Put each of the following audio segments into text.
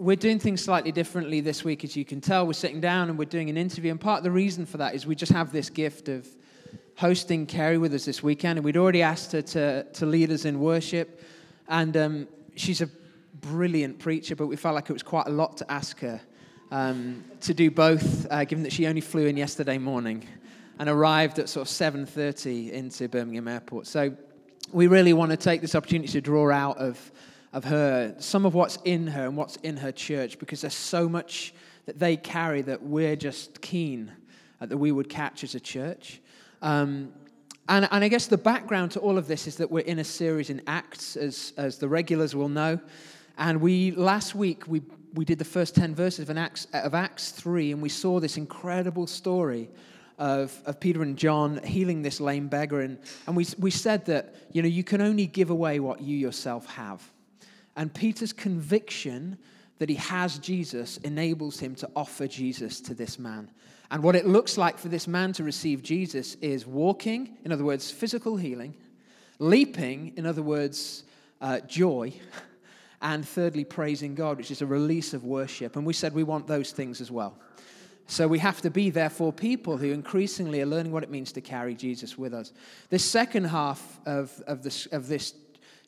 we're doing things slightly differently this week, as you can tell. We're sitting down and we're doing an interview. And part of the reason for that is we just have this gift of hosting Carrie with us this weekend. And we'd already asked her to, to lead us in worship. And um, she's a brilliant preacher, but we felt like it was quite a lot to ask her um, to do both, uh, given that she only flew in yesterday morning and arrived at sort of 7.30 into Birmingham Airport. So we really want to take this opportunity to draw out of of her, some of what's in her and what's in her church, because there's so much that they carry that we're just keen that we would catch as a church. Um, and, and I guess the background to all of this is that we're in a series in Acts, as, as the regulars will know. And we last week we, we did the first 10 verses of, Acts, of Acts 3, and we saw this incredible story of, of Peter and John healing this lame beggar. And, and we, we said that you know you can only give away what you yourself have. And Peter's conviction that he has Jesus enables him to offer Jesus to this man. And what it looks like for this man to receive Jesus is walking, in other words, physical healing, leaping, in other words, uh, joy, and thirdly, praising God, which is a release of worship. And we said we want those things as well. So we have to be, therefore, people who increasingly are learning what it means to carry Jesus with us. The second half of, of, this, of this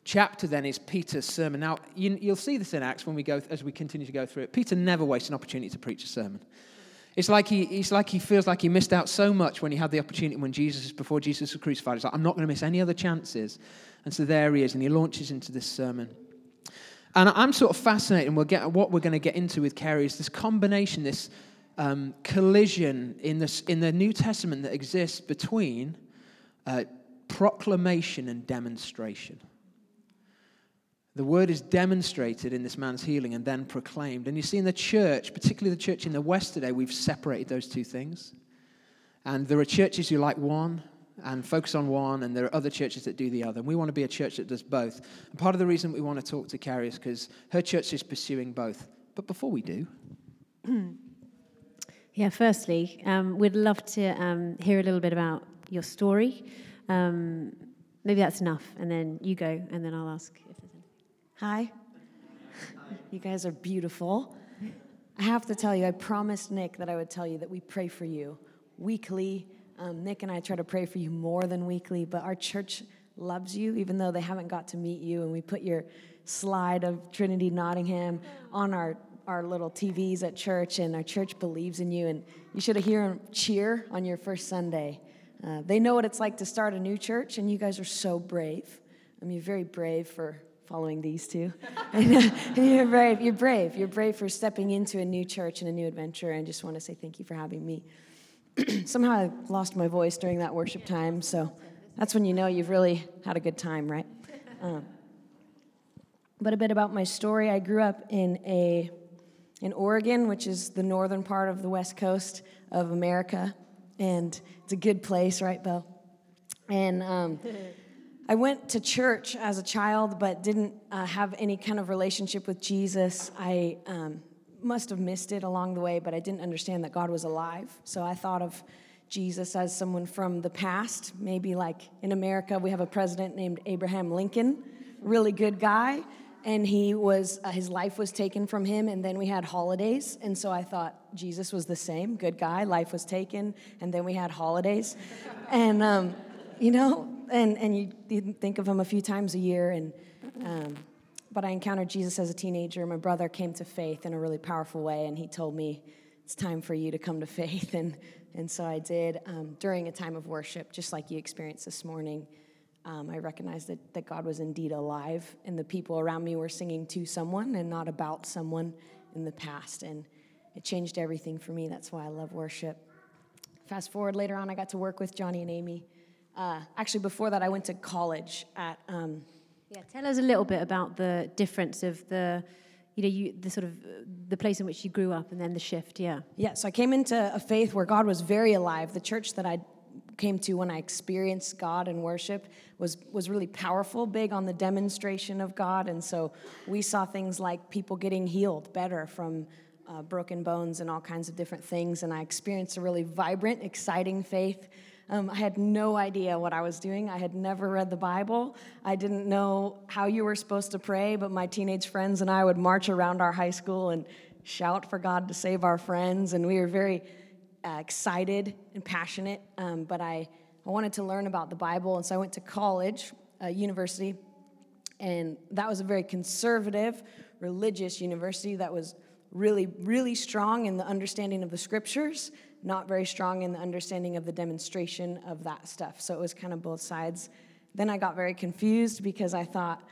chapter then is Peter's sermon. Now, you, will see this in Acts when we go, as we continue to go through it. Peter never wastes an opportunity to preach a sermon. It's like, he, it's like he feels like he missed out so much when he had the opportunity when Jesus, before Jesus was crucified. He's like, I'm not going to miss any other chances. And so there he is, and he launches into this sermon. And I'm sort of fascinated, and we'll get what we're going to get into with Carrie is this combination, this um, collision in, this, in the New Testament that exists between uh, proclamation and demonstration. The word is demonstrated in this man's healing and then proclaimed. And you see, in the church, particularly the church in the West today, we've separated those two things. And there are churches who like one and focus on one, and there are other churches that do the other. And we want to be a church that does both. And part of the reason we want to talk to Carrie is because her church is pursuing both. But before we do, yeah, firstly, um, we'd love to um, hear a little bit about your story. Um, maybe that's enough, and then you go, and then I'll ask. Hi. You guys are beautiful. I have to tell you, I promised Nick that I would tell you that we pray for you weekly. Um, Nick and I try to pray for you more than weekly, but our church loves you, even though they haven't got to meet you. And we put your slide of Trinity Nottingham on our, our little TVs at church, and our church believes in you. And you should have heard them cheer on your first Sunday. Uh, they know what it's like to start a new church, and you guys are so brave. I mean, very brave for following these two. you're brave. You're brave. You're brave for stepping into a new church and a new adventure. And just want to say thank you for having me. Somehow I lost my voice during that worship time, so that's when you know you've really had a good time, right? Um, but a bit about my story. I grew up in a in Oregon, which is the northern part of the west coast of America, and it's a good place, right, Bill? And um, I went to church as a child, but didn't uh, have any kind of relationship with Jesus. I um, must have missed it along the way, but I didn't understand that God was alive. So I thought of Jesus as someone from the past. Maybe like in America, we have a president named Abraham Lincoln, really good guy, and he was uh, his life was taken from him, and then we had holidays, and so I thought Jesus was the same, good guy, life was taken, and then we had holidays, and um, you know, and, and you, you, think of him a few times a year. And, um, but I encountered Jesus as a teenager. My brother came to faith in a really powerful way, and he told me, It's time for you to come to faith. And, and so I did um, during a time of worship, just like you experienced this morning. Um, I recognized that, that God was indeed alive, and the people around me were singing to someone and not about someone in the past. And it changed everything for me. That's why I love worship. Fast forward later on, I got to work with Johnny and Amy uh, actually, before that, I went to college at. Um, yeah, tell us a little bit about the difference of the, you know, you, the sort of the place in which you grew up and then the shift. Yeah. Yeah. So I came into a faith where God was very alive. The church that I came to when I experienced God and worship was was really powerful, big on the demonstration of God, and so we saw things like people getting healed better from uh, broken bones and all kinds of different things. And I experienced a really vibrant, exciting faith Um, I had no idea what I was doing. I had never read the Bible. I didn't know how you were supposed to pray, but my teenage friends and I would march around our high school and shout for God to save our friends. And we were very uh, excited and passionate. Um, but I, I wanted to learn about the Bible. And so I went to college, uh, university, and that was a very conservative, religious university that was really, really strong in the understanding of the scriptures, not very strong in the understanding of the demonstration of that stuff. So it was kind of both sides. Then I got very confused because I thought,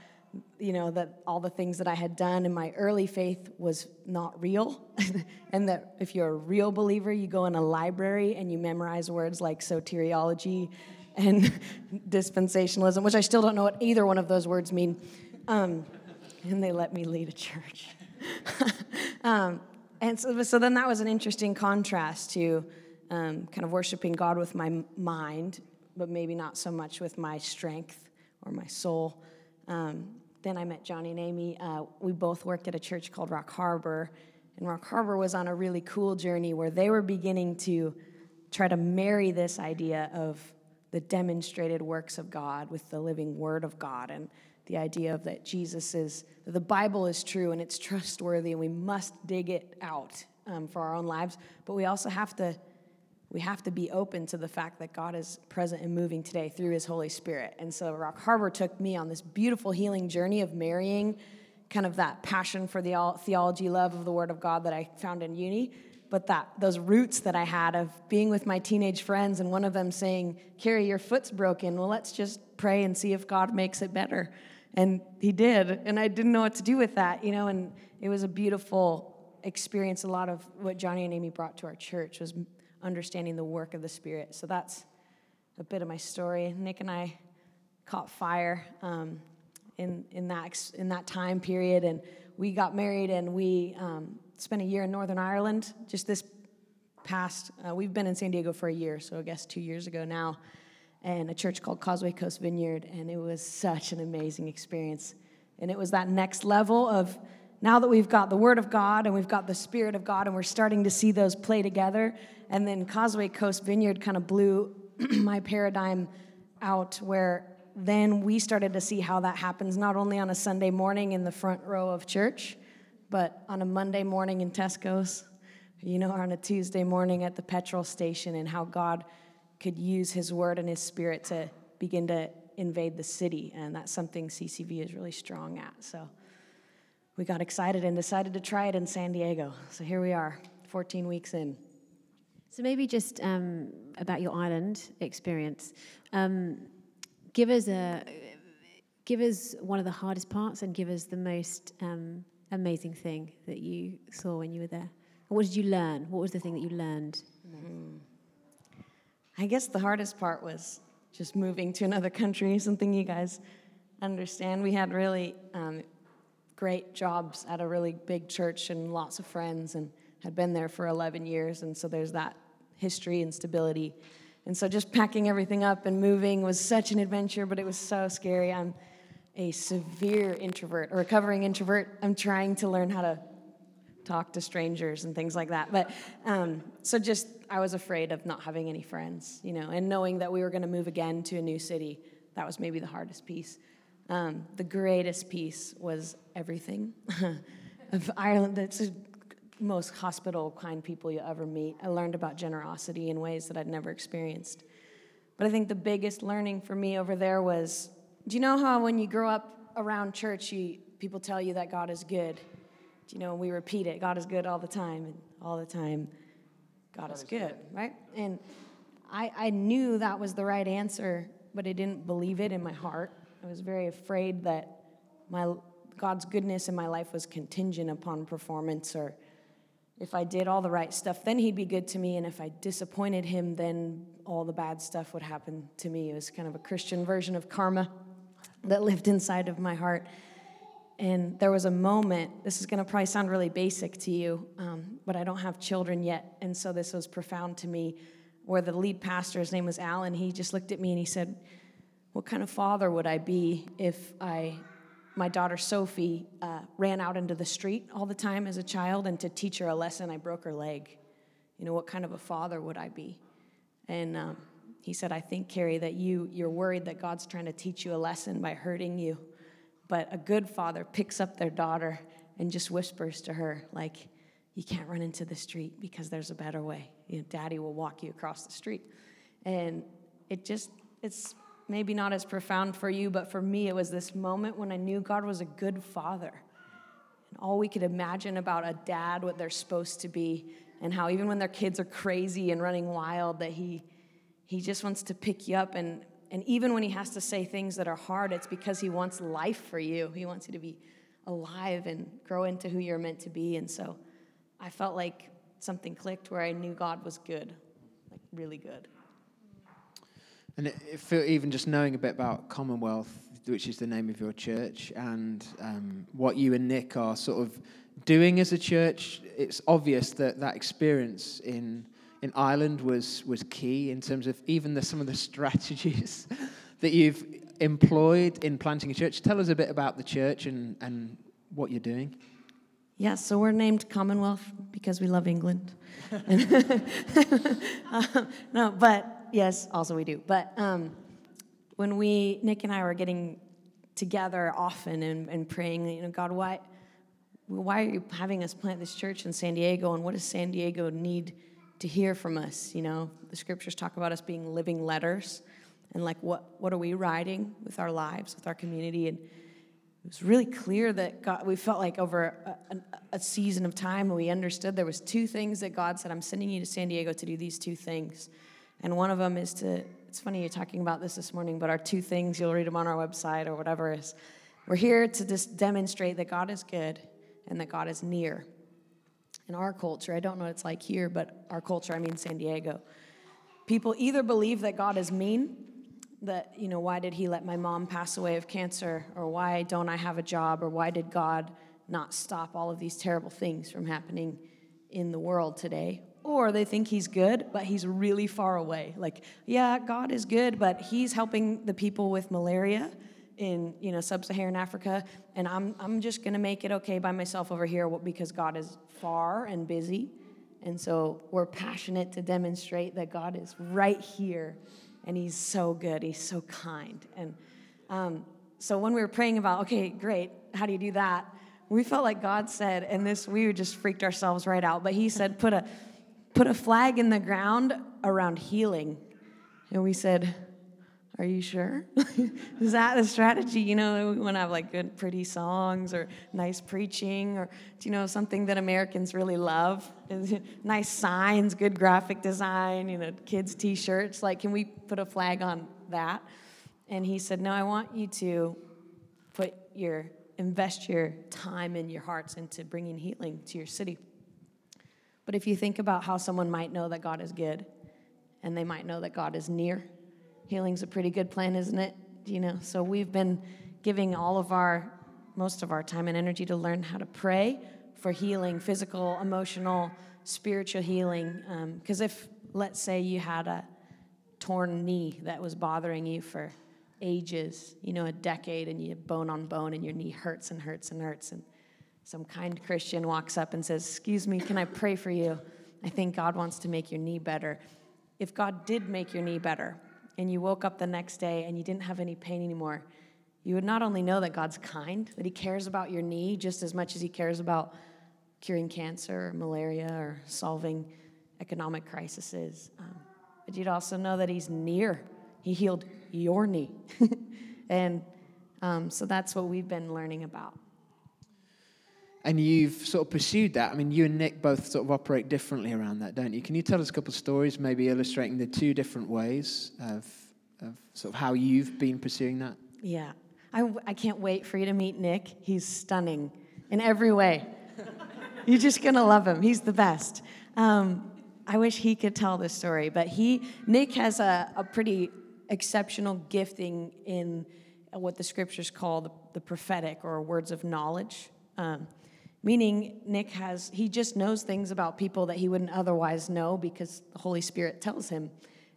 you know, that all the things that I had done in my early faith was not real. and that if you're a real believer, you go in a library and you memorize words like soteriology and dispensationalism, which I still don't know what either one of those words mean. Um, and they let me lead a church. um, and so, so then that was an interesting contrast to um, kind of worshiping God with my mind, but maybe not so much with my strength or my soul. Um, then I met Johnny and Amy. Uh, we both worked at a church called Rock Harbor, and Rock Harbor was on a really cool journey where they were beginning to try to marry this idea of the demonstrated works of God with the living Word of God. And the idea of that Jesus is, that the Bible is true and it's trustworthy and we must dig it out um, for our own lives. But we also have to, we have to be open to the fact that God is present and moving today through his Holy Spirit. And so Rock Harbor took me on this beautiful healing journey of marrying kind of that passion for the theology love of the Word of God that I found in uni but that those roots that I had of being with my teenage friends and one of them saying, Carrie, your foot's broken. Well, let's just pray and see if God makes it better. And he did. And I didn't know what to do with that, you know, and it was a beautiful experience. A lot of what Johnny and Amy brought to our church was understanding the work of the Spirit. So that's a bit of my story. Nick and I caught fire um, in, in, that, in that time period, and we got married and we um, spent a year in Northern Ireland just this past. Uh, we've been in San Diego for a year, so I guess two years ago now and a church called Causeway Coast Vineyard, and it was such an amazing experience. And it was that next level of now that we've got the Word of God and we've got the Spirit of God, and we're starting to see those play together. And then Causeway Coast Vineyard kind of blew my paradigm out, where then we started to see how that happens not only on a Sunday morning in the front row of church, but on a Monday morning in Tesco's, you know, on a Tuesday morning at the petrol station, and how God could use his word and his spirit to begin to invade the city. And that's something CCV is really strong at. So we got excited and decided to try it in San Diego. So here we are, 14 weeks in. So maybe just um, about your island experience. Um, give us a give us one of the hardest parts and give us the most um, amazing thing that you saw when you were there. What did you learn? What was the thing that you learned? Mm. I guess the hardest part was just moving to another country, something you guys understand. We had really um, great jobs at a really big church and lots of friends, and had been there for 11 years, and so there's that history and stability. And so just packing everything up and moving was such an adventure, but it was so scary. I'm a severe introvert, a recovering introvert. I'm trying to learn how to talk to strangers and things like that. But um, so just, I was afraid of not having any friends, you know, and knowing that we were going to move again to a new city. That was maybe the hardest piece. Um, the greatest piece was everything of Ireland. That's the most hospitable, kind people you'll ever meet. I learned about generosity in ways that I'd never experienced. But I think the biggest learning for me over there was do you know how when you grow up around church, you, people tell you that God is good? You know, we repeat it God is good all the time, and all the time, God, God is, is good, good, right? And I, I knew that was the right answer, but I didn't believe it in my heart. I was very afraid that my God's goodness in my life was contingent upon performance, or if I did all the right stuff, then He'd be good to me, and if I disappointed Him, then all the bad stuff would happen to me. It was kind of a Christian version of karma that lived inside of my heart. And there was a moment, this is going to probably sound really basic to you, um, but I don't have children yet. And so this was profound to me, where the lead pastor, his name was Alan, he just looked at me and he said, What kind of father would I be if I, my daughter Sophie, uh, ran out into the street all the time as a child and to teach her a lesson, I broke her leg? You know, what kind of a father would I be? And um, he said, I think, Carrie, that you, you're worried that God's trying to teach you a lesson by hurting you. But a good father picks up their daughter and just whispers to her, like, you can't run into the street because there's a better way. You know, Daddy will walk you across the street. And it just, it's maybe not as profound for you, but for me, it was this moment when I knew God was a good father. And all we could imagine about a dad, what they're supposed to be, and how even when their kids are crazy and running wild, that he, he just wants to pick you up. And, and even when he has to say things that are hard, it's because he wants life for you. He wants you to be alive and grow into who you're meant to be. And so I felt like something clicked where I knew God was good, like really good. And it, it even just knowing a bit about Commonwealth, which is the name of your church, and um, what you and Nick are sort of doing as a church, it's obvious that that experience in in Ireland was, was key in terms of even the, some of the strategies that you've employed in planting a church. Tell us a bit about the church and, and what you're doing. Yeah, so we're named Commonwealth because we love England. uh, no, but yes, also we do. But um, when we, Nick and I were getting together often and, and praying, you know, God, why, why are you having us plant this church in San Diego? And what does San Diego need to hear from us. You know, the scriptures talk about us being living letters and like what, what are we writing with our lives, with our community. And it was really clear that God, we felt like over a, a, season of time we understood there was two things that God said, I'm sending you to San Diego to do these two things. And one of them is to, it's funny you're talking about this this morning, but our two things, you'll read them on our website or whatever is, we're here to just demonstrate that God is good and that God is near in our culture, I don't know what it's like here, but our culture, I mean San Diego, people either believe that God is mean, that, you know, why did he let my mom pass away of cancer, or why don't I have a job, or why did God not stop all of these terrible things from happening in the world today? Or they think he's good, but he's really far away. Like, yeah, God is good, but he's helping the people with malaria in you know sub-Saharan Africa, and I'm I'm just gonna make it okay by myself over here because God is far and busy, and so we're passionate to demonstrate that God is right here, and He's so good, He's so kind, and um, so when we were praying about okay, great, how do you do that? We felt like God said, and this we just freaked ourselves right out, but He said, put a put a flag in the ground around healing, and we said are you sure? Is that the strategy? You know, we want to have like good, pretty songs or nice preaching or, do you know, something that Americans really love? nice signs, good graphic design, you know, kids' t shirts. Like, can we put a flag on that? And he said, No, I want you to put your, invest your time and your hearts into bringing healing to your city. But if you think about how someone might know that God is good and they might know that God is near, healing's a pretty good plan, isn't it? You know, so we've been giving all of our, most of our time and energy to learn how to pray for healing, physical, emotional, spiritual healing. Because um, if, let's say, you had a torn knee that was bothering you for ages, you know, a decade, and you bone on bone, and your knee hurts and hurts and hurts, and some kind Christian walks up and says, Excuse me, can I pray for you? I think God wants to make your knee better. If God did make your knee better, and you woke up the next day and you didn't have any pain anymore, you would not only know that God's kind, that He cares about your knee just as much as He cares about curing cancer or malaria or solving economic crises, um, but you'd also know that He's near. He healed your knee. and um, so that's what we've been learning about. And you've sort of pursued that. I mean, you and Nick both sort of operate differently around that, don't you? Can you tell us a couple of stories, maybe illustrating the two different ways of, of sort of how you've been pursuing that? Yeah. I, I can't wait for you to meet Nick. He's stunning in every way. You're just going to love him. He's the best. Um, I wish he could tell this story, but he, Nick has a, a pretty exceptional gifting in what the scriptures call the, the prophetic or words of knowledge. Um, Meaning, Nick has, he just knows things about people that he wouldn't otherwise know because the Holy Spirit tells him.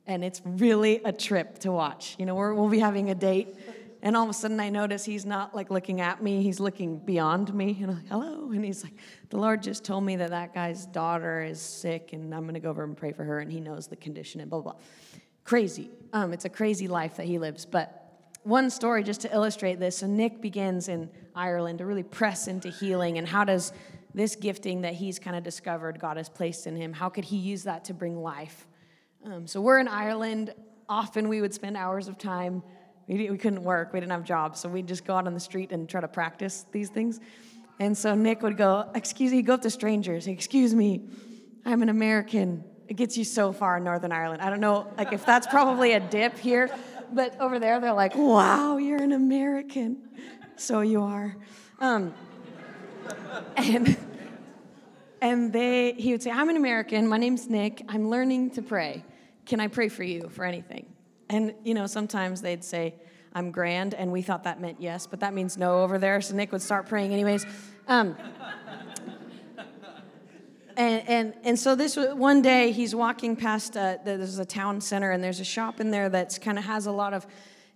And it's really a trip to watch. You know, we will be having a date, and all of a sudden I notice he's not like looking at me, he's looking beyond me. And I'm like, hello. And he's like, the Lord just told me that that guy's daughter is sick, and I'm going to go over and pray for her, and he knows the condition, and blah, blah. crazy. Um, it's a crazy life that he lives. But one story just to illustrate this. So Nick begins in Ireland to really press into healing and how does this gifting that he's kind of discovered God has placed in him, how could he use that to bring life? Um, so we're in Ireland. Often we would spend hours of time. We, we couldn't work. We didn't have jobs, so we'd just go out on the street and try to practice these things. And so Nick would go, "Excuse me," go up to strangers. "Excuse me, I'm an American." It gets you so far in Northern Ireland. I don't know, like if that's probably a dip here, but over there they're like, "Wow, you're an American." So you are. Um, and and they he would say i'm an american. My name's nick. I'm learning to pray. Can i pray for you for anything? And you know sometimes they'd say i'm grand and we thought that meant yes but that means no over there. So nick would start praying anyways. Um, and, and, and so this one day he's walking past uh, there's a town center and there's a shop in there that's kind of has a lot of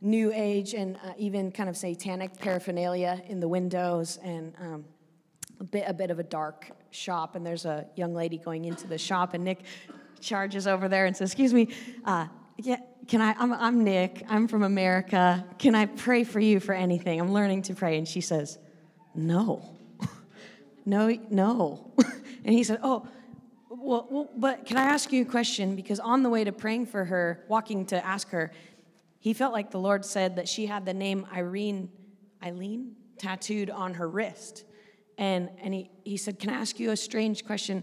new age and uh, even kind of satanic paraphernalia in the windows and um, a bit a bit of a dark shop, and there's a young lady going into the shop, and Nick charges over there and says, "Excuse me, uh, yeah, can I? I'm, I'm Nick. I'm from America. Can I pray for you for anything? I'm learning to pray." And she says, "No, no, no." and he said, "Oh." Well, well, but can I ask you a question? Because on the way to praying for her, walking to ask her, he felt like the Lord said that she had the name Irene, Eileen, tattooed on her wrist. And, and he, he said, Can I ask you a strange question?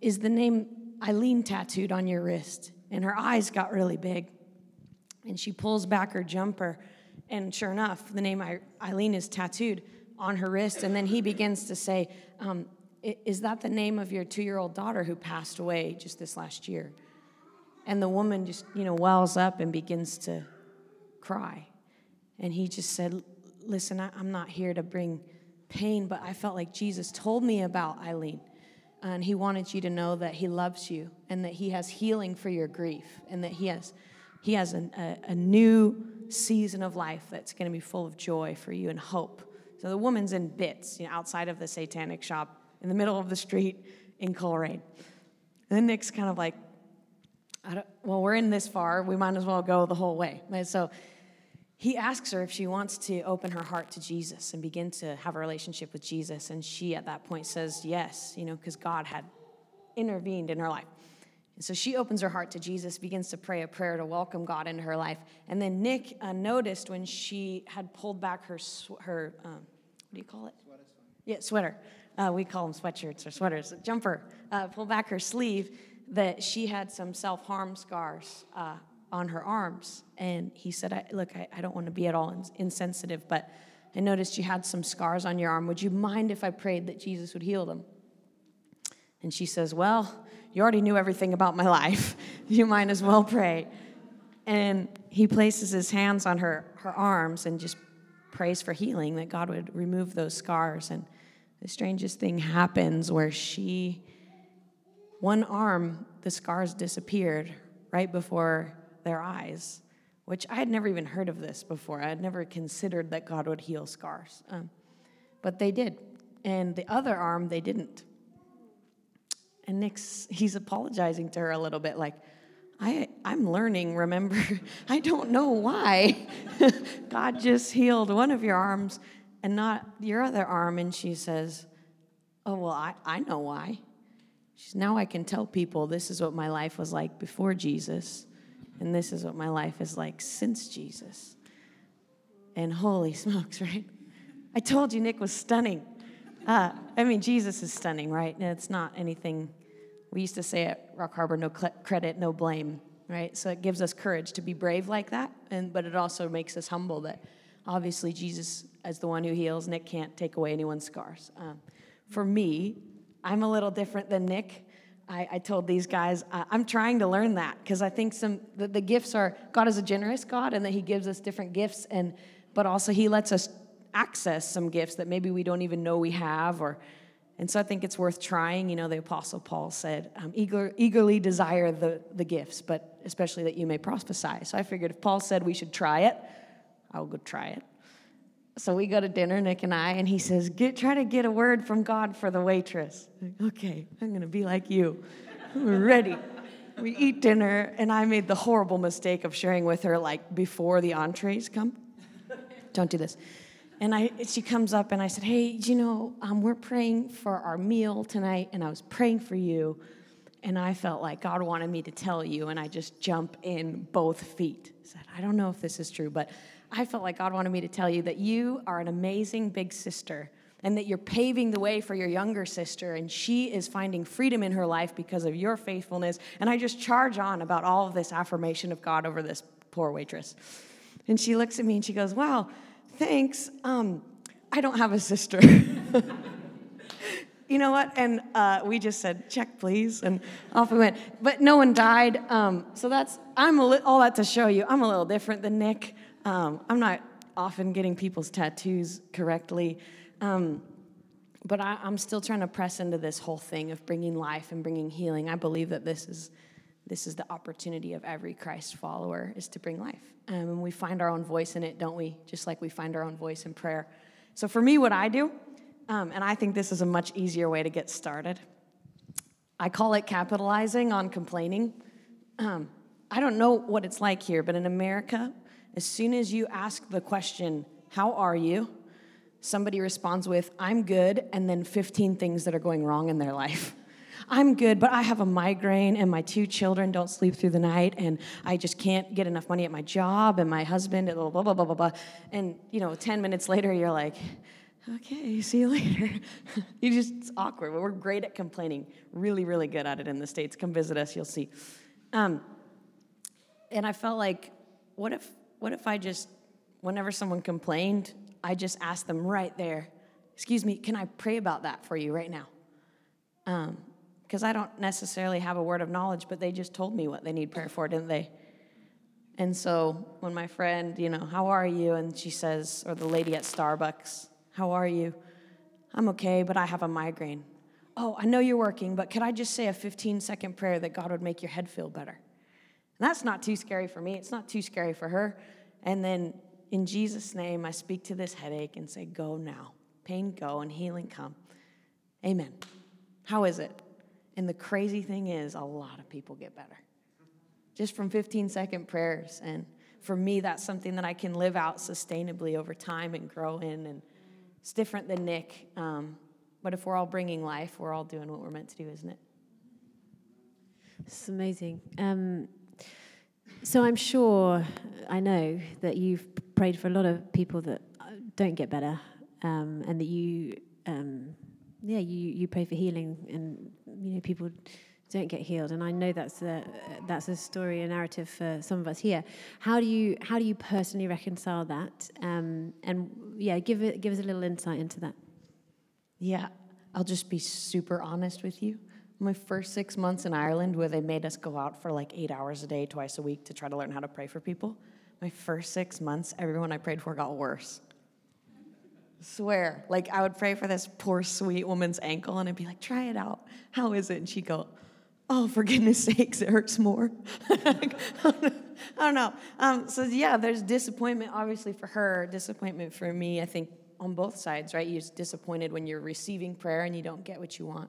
Is the name Eileen tattooed on your wrist? And her eyes got really big. And she pulls back her jumper. And sure enough, the name Eileen is tattooed on her wrist. And then he begins to say, um, Is that the name of your two year old daughter who passed away just this last year? And the woman just, you know, wells up and begins to cry. And he just said, Listen, I'm not here to bring pain, but I felt like Jesus told me about Eileen. And he wanted you to know that he loves you and that he has healing for your grief and that he has, he has a, a, a new season of life that's going to be full of joy for you and hope. So the woman's in bits you know, outside of the satanic shop in the middle of the street in Coleraine. And then Nick's kind of like, well, we're in this far. We might as well go the whole way. So he asks her if she wants to open her heart to Jesus and begin to have a relationship with Jesus. And she, at that point, says yes, you know, because God had intervened in her life. And so she opens her heart to Jesus, begins to pray a prayer to welcome God into her life. And then Nick uh, noticed when she had pulled back her, sw- her um, what do you call it? Sweater. Yeah, sweater. Uh, we call them sweatshirts or sweaters, jumper. Uh, pull back her sleeve that she had some self harm scars uh, on her arms. And he said, I, Look, I, I don't want to be at all insensitive, but I noticed you had some scars on your arm. Would you mind if I prayed that Jesus would heal them? And she says, Well, you already knew everything about my life. You might as well pray. And he places his hands on her, her arms and just prays for healing, that God would remove those scars. And the strangest thing happens where she, one arm, the scars disappeared right before their eyes, which I had never even heard of this before. I had never considered that God would heal scars. Um, but they did. And the other arm, they didn't. And Nick's, he's apologizing to her a little bit, like, I, I'm learning, remember? I don't know why. God just healed one of your arms and not your other arm. And she says, Oh, well, I, I know why. She says, Now I can tell people this is what my life was like before Jesus. And this is what my life is like since Jesus. And holy smokes, right? I told you Nick was stunning. Uh, I mean, Jesus is stunning, right? And it's not anything, we used to say at Rock Harbor no credit, no blame, right? So it gives us courage to be brave like that, and, but it also makes us humble that obviously Jesus, as the one who heals, Nick can't take away anyone's scars. Um, for me, I'm a little different than Nick. I, I told these guys, uh, I'm trying to learn that because I think some the, the gifts are God is a generous God and that He gives us different gifts, and but also He lets us access some gifts that maybe we don't even know we have, or and so I think it's worth trying. You know, the Apostle Paul said, um, Eager, eagerly desire the, the gifts, but especially that you may prophesy. So I figured if Paul said we should try it, I'll go try it. So we go to dinner, Nick and I, and he says, get, try to get a word from God for the waitress. okay, I'm going to be like you. We're ready. we eat dinner, and I made the horrible mistake of sharing with her like before the entrees come. Don't do this. And I, she comes up and I said, Hey, you know, um, we're praying for our meal tonight, and I was praying for you, and I felt like God wanted me to tell you, and I just jump in both feet. I said, I don't know if this is true, but I felt like God wanted me to tell you that you are an amazing big sister and that you're paving the way for your younger sister, and she is finding freedom in her life because of your faithfulness. And I just charge on about all of this affirmation of God over this poor waitress. And she looks at me and she goes, Wow, thanks. Um, I don't have a sister. you know what? And uh, we just said, check, please. And off we went. But no one died. Um, so that's, I'm li- all that to show you, I'm a little different than Nick. Um, I'm not often getting people's tattoos correctly. Um, but I, am still trying to press into this whole thing of bringing life and bringing healing. I believe that this is this is the opportunity of every Christ follower is to bring life, um, and we find our own voice in it, don't we? Just like we find our own voice in prayer. So for me, what I do, um, and I think this is a much easier way to get started. I call it capitalizing on complaining. Um, I don't know what it's like here, but in America, as soon as you ask the question, "How are you?" somebody responds with, I'm good, and then 15 things that are going wrong in their life. I'm good, but I have a migraine, and my two children don't sleep through the night, and I just can't get enough money at my job, and my husband, blah, blah, blah, blah, blah, blah. And, you know, 10 minutes later, you're like, okay, see you later. you just, it's awkward. But we're great at complaining, really, really good at it in the States. Come visit us, you'll see. Um, and I felt like, what if, what if I just, whenever someone complained, I just asked them right there, Excuse me, can I pray about that for you right now? Because um, I don't necessarily have a word of knowledge, but they just told me what they need prayer for, didn't they? And so when my friend, you know, how are you? And she says, or the lady at Starbucks, how are you? I'm okay, but I have a migraine. Oh, I know you're working, but could I just say a 15 second prayer that God would make your head feel better? And that's not too scary for me. It's not too scary for her. And then in Jesus' name, I speak to this headache and say, Go now. Pain go and healing come. Amen. How is it? And the crazy thing is, a lot of people get better just from 15 second prayers. And for me, that's something that I can live out sustainably over time and grow in. And it's different than Nick. Um, but if we're all bringing life, we're all doing what we're meant to do, isn't it? It's amazing. Um, so I'm sure, I know that you've prayed for a lot of people that don't get better, um, and that you, um, yeah, you, you pray for healing, and you know people don't get healed. And I know that's a that's a story, a narrative for some of us here. How do you how do you personally reconcile that? Um, and yeah, give it give us a little insight into that. Yeah, I'll just be super honest with you. My first six months in Ireland, where they made us go out for like eight hours a day, twice a week, to try to learn how to pray for people my first six months, everyone I prayed for got worse. Swear. Like I would pray for this poor sweet woman's ankle and I'd be like, try it out. How is it? And she'd go, Oh, for goodness sakes, it hurts more. I don't know. Um, so yeah, there's disappointment obviously for her, disappointment for me, I think on both sides, right? You're disappointed when you're receiving prayer and you don't get what you want.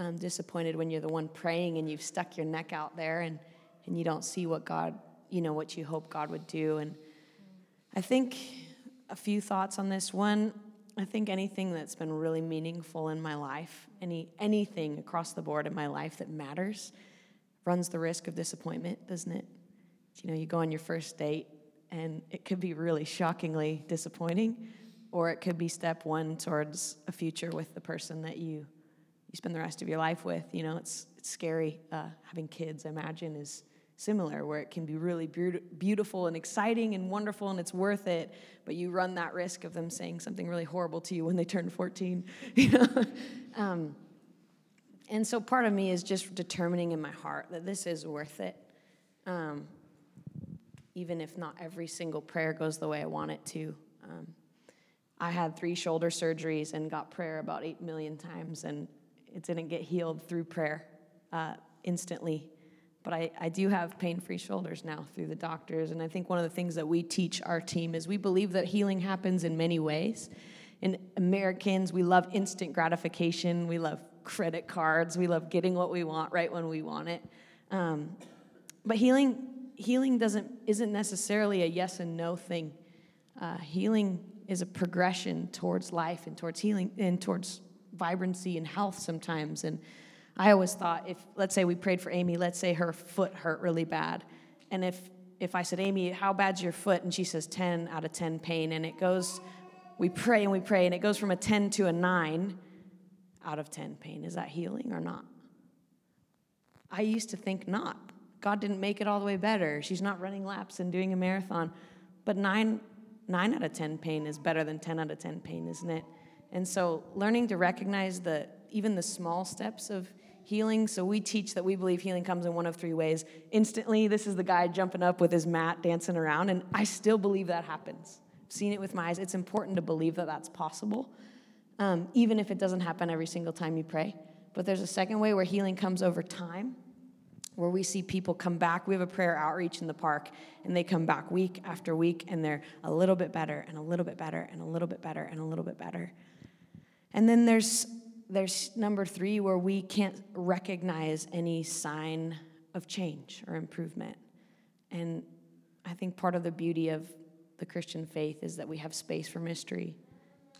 Um, disappointed when you're the one praying and you've stuck your neck out there and, and you don't see what God you know what you hope God would do. And I think a few thoughts on this. One, I think anything that's been really meaningful in my life, any anything across the board in my life that matters, runs the risk of disappointment, doesn't it? You know, you go on your first date and it could be really shockingly disappointing, or it could be step one towards a future with the person that you you spend the rest of your life with. You know, it's it's scary. Uh, having kids, I imagine, is similar, where it can be really beautiful and exciting and wonderful and it's worth it, but you run that risk of them saying something really horrible to you when they turn 14. You know? um, and so part of me is just determining in my heart that this is worth it. Um, even if not every single prayer goes the way I want it to. Um, I had three shoulder surgeries and got prayer about 8 million times, and it didn't get healed through prayer uh, instantly. But I, I do have pain free shoulders now through the doctors. And I think one of the things that we teach our team is we believe that healing happens in many ways. In Americans, we love instant gratification, we love credit cards, we love getting what we want right when we want it. Um, but healing, healing doesn't, isn't necessarily a yes and no thing. Uh, healing is a progression towards life and towards healing and towards vibrancy and health sometimes. And I always thought if, let's say we prayed for Amy, let's say her foot hurt really bad. And if, if I said, Amy, how bad's your foot? And she says 10 out of 10 pain. And it goes, we pray and we pray, and it goes from a 10 to a 9 out of 10 pain. Is that healing or not? I used to think not. God didn't make it all the way better. She's not running laps and doing a marathon. But nine, nine out of 10 pain is better than 10 out of 10 pain, isn't it? And so learning to recognize the even the small steps of healing. So we teach that we believe healing comes in one of three ways. Instantly, this is the guy jumping up with his mat, dancing around, and I still believe that happens. I've seen it with my eyes. It's important to believe that that's possible, um, even if it doesn't happen every single time you pray. But there's a second way where healing comes over time where we see people come back. We have a prayer outreach in the park, and they come back week after week, and they're a little bit better, and a little bit better, and a little bit better, and a little bit better. And then there's there's number three where we can't recognize any sign of change or improvement. And I think part of the beauty of the Christian faith is that we have space for mystery.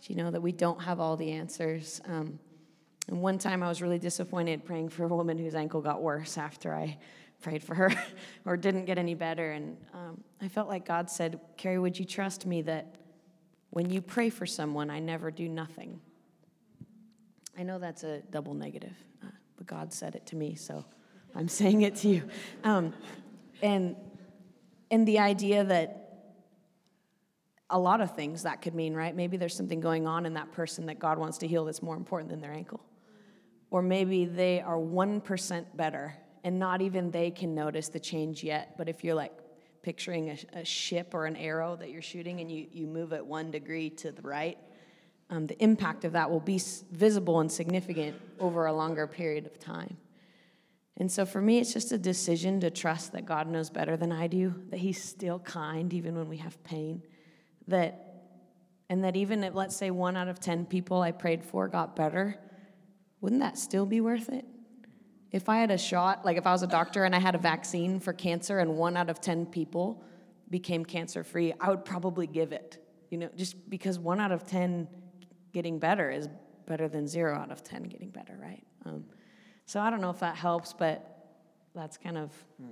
You know, that we don't have all the answers. Um, and one time I was really disappointed praying for a woman whose ankle got worse after I prayed for her or didn't get any better. And um, I felt like God said, Carrie, would you trust me that when you pray for someone, I never do nothing? I know that's a double negative, uh, but God said it to me, so I'm saying it to you. Um, and, and the idea that a lot of things that could mean, right? Maybe there's something going on in that person that God wants to heal that's more important than their ankle. Or maybe they are 1% better and not even they can notice the change yet. But if you're like picturing a, a ship or an arrow that you're shooting and you, you move it one degree to the right, um, the impact of that will be visible and significant over a longer period of time. And so for me, it's just a decision to trust that God knows better than I do, that He's still kind even when we have pain, that and that even if let's say one out of 10 people I prayed for got better, wouldn't that still be worth it? If I had a shot, like if I was a doctor and I had a vaccine for cancer and one out of 10 people became cancer free, I would probably give it. You know, just because one out of 10 getting better is better than zero out of 10 getting better, right? Um, so I don't know if that helps, but that's kind of hmm.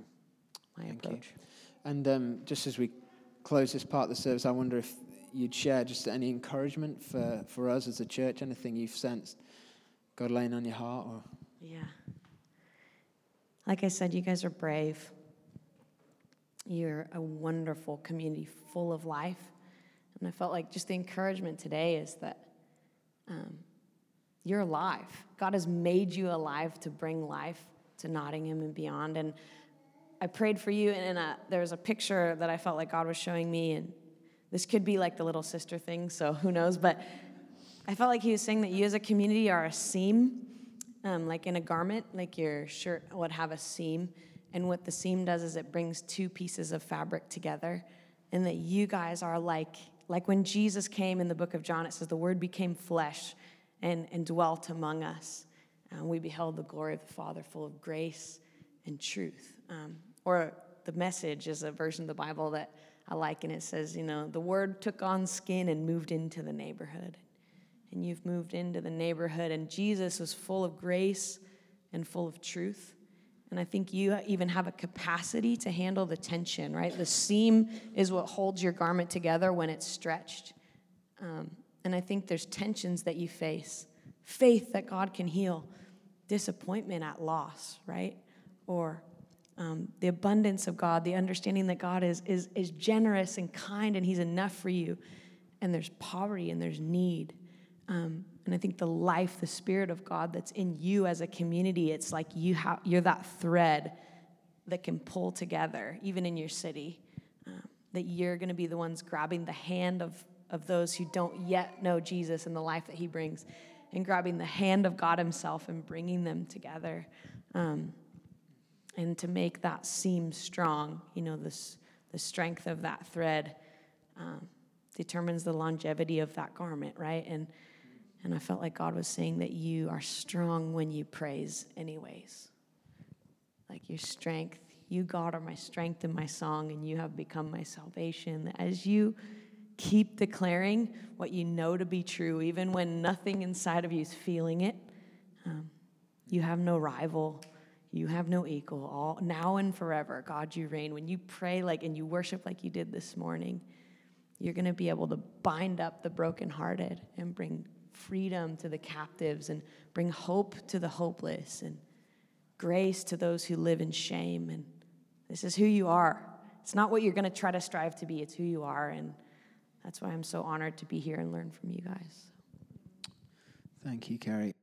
my Thank approach. You. And um, just as we close this part of the service, I wonder if you'd share just any encouragement for, for us as a church, anything you've sensed God laying on your heart? Or? Yeah. Like I said, you guys are brave. You're a wonderful community full of life. And I felt like just the encouragement today is that um, you're alive. God has made you alive to bring life to Nottingham and beyond. And I prayed for you, and a, there was a picture that I felt like God was showing me, and this could be like the little sister thing, so who knows? But I felt like he was saying that you as a community are a seam, um, like in a garment, like your shirt would have a seam. And what the seam does is it brings two pieces of fabric together. And that you guys are like, like when Jesus came in the book of John, it says the word became flesh and, and dwelt among us. And we beheld the glory of the Father full of grace and truth. Um, or the message is a version of the Bible that I like, and it says, you know, the word took on skin and moved into the neighborhood and you've moved into the neighborhood, and Jesus was full of grace and full of truth. And I think you even have a capacity to handle the tension, right? The seam is what holds your garment together when it's stretched. Um, and I think there's tensions that you face faith that God can heal, disappointment at loss, right? Or um, the abundance of God, the understanding that God is, is, is generous and kind and He's enough for you. And there's poverty and there's need. Um, and I think the life, the spirit of God that's in you as a community, it's like you have, you're that thread that can pull together, even in your city. Um, that you're going to be the ones grabbing the hand of, of those who don't yet know Jesus and the life that he brings, and grabbing the hand of God himself and bringing them together. Um, and to make that seam strong, you know, this, the strength of that thread um, determines the longevity of that garment, right? And and I felt like God was saying that you are strong when you praise, anyways. like your strength. You, God, are my strength and my song, and you have become my salvation. As you keep declaring what you know to be true, even when nothing inside of you is feeling it, um, you have no rival. You have no equal. All now and forever, God, you reign. When you pray like and you worship like you did this morning, you're going to be able to bind up the brokenhearted and bring freedom to the captives and bring hope to the hopeless and grace to those who live in shame. And this is who you are. It's not what you're going to try to strive to be, it's who you are. And that's why I'm so honored to be here and learn from you guys. Thank you, Carrie.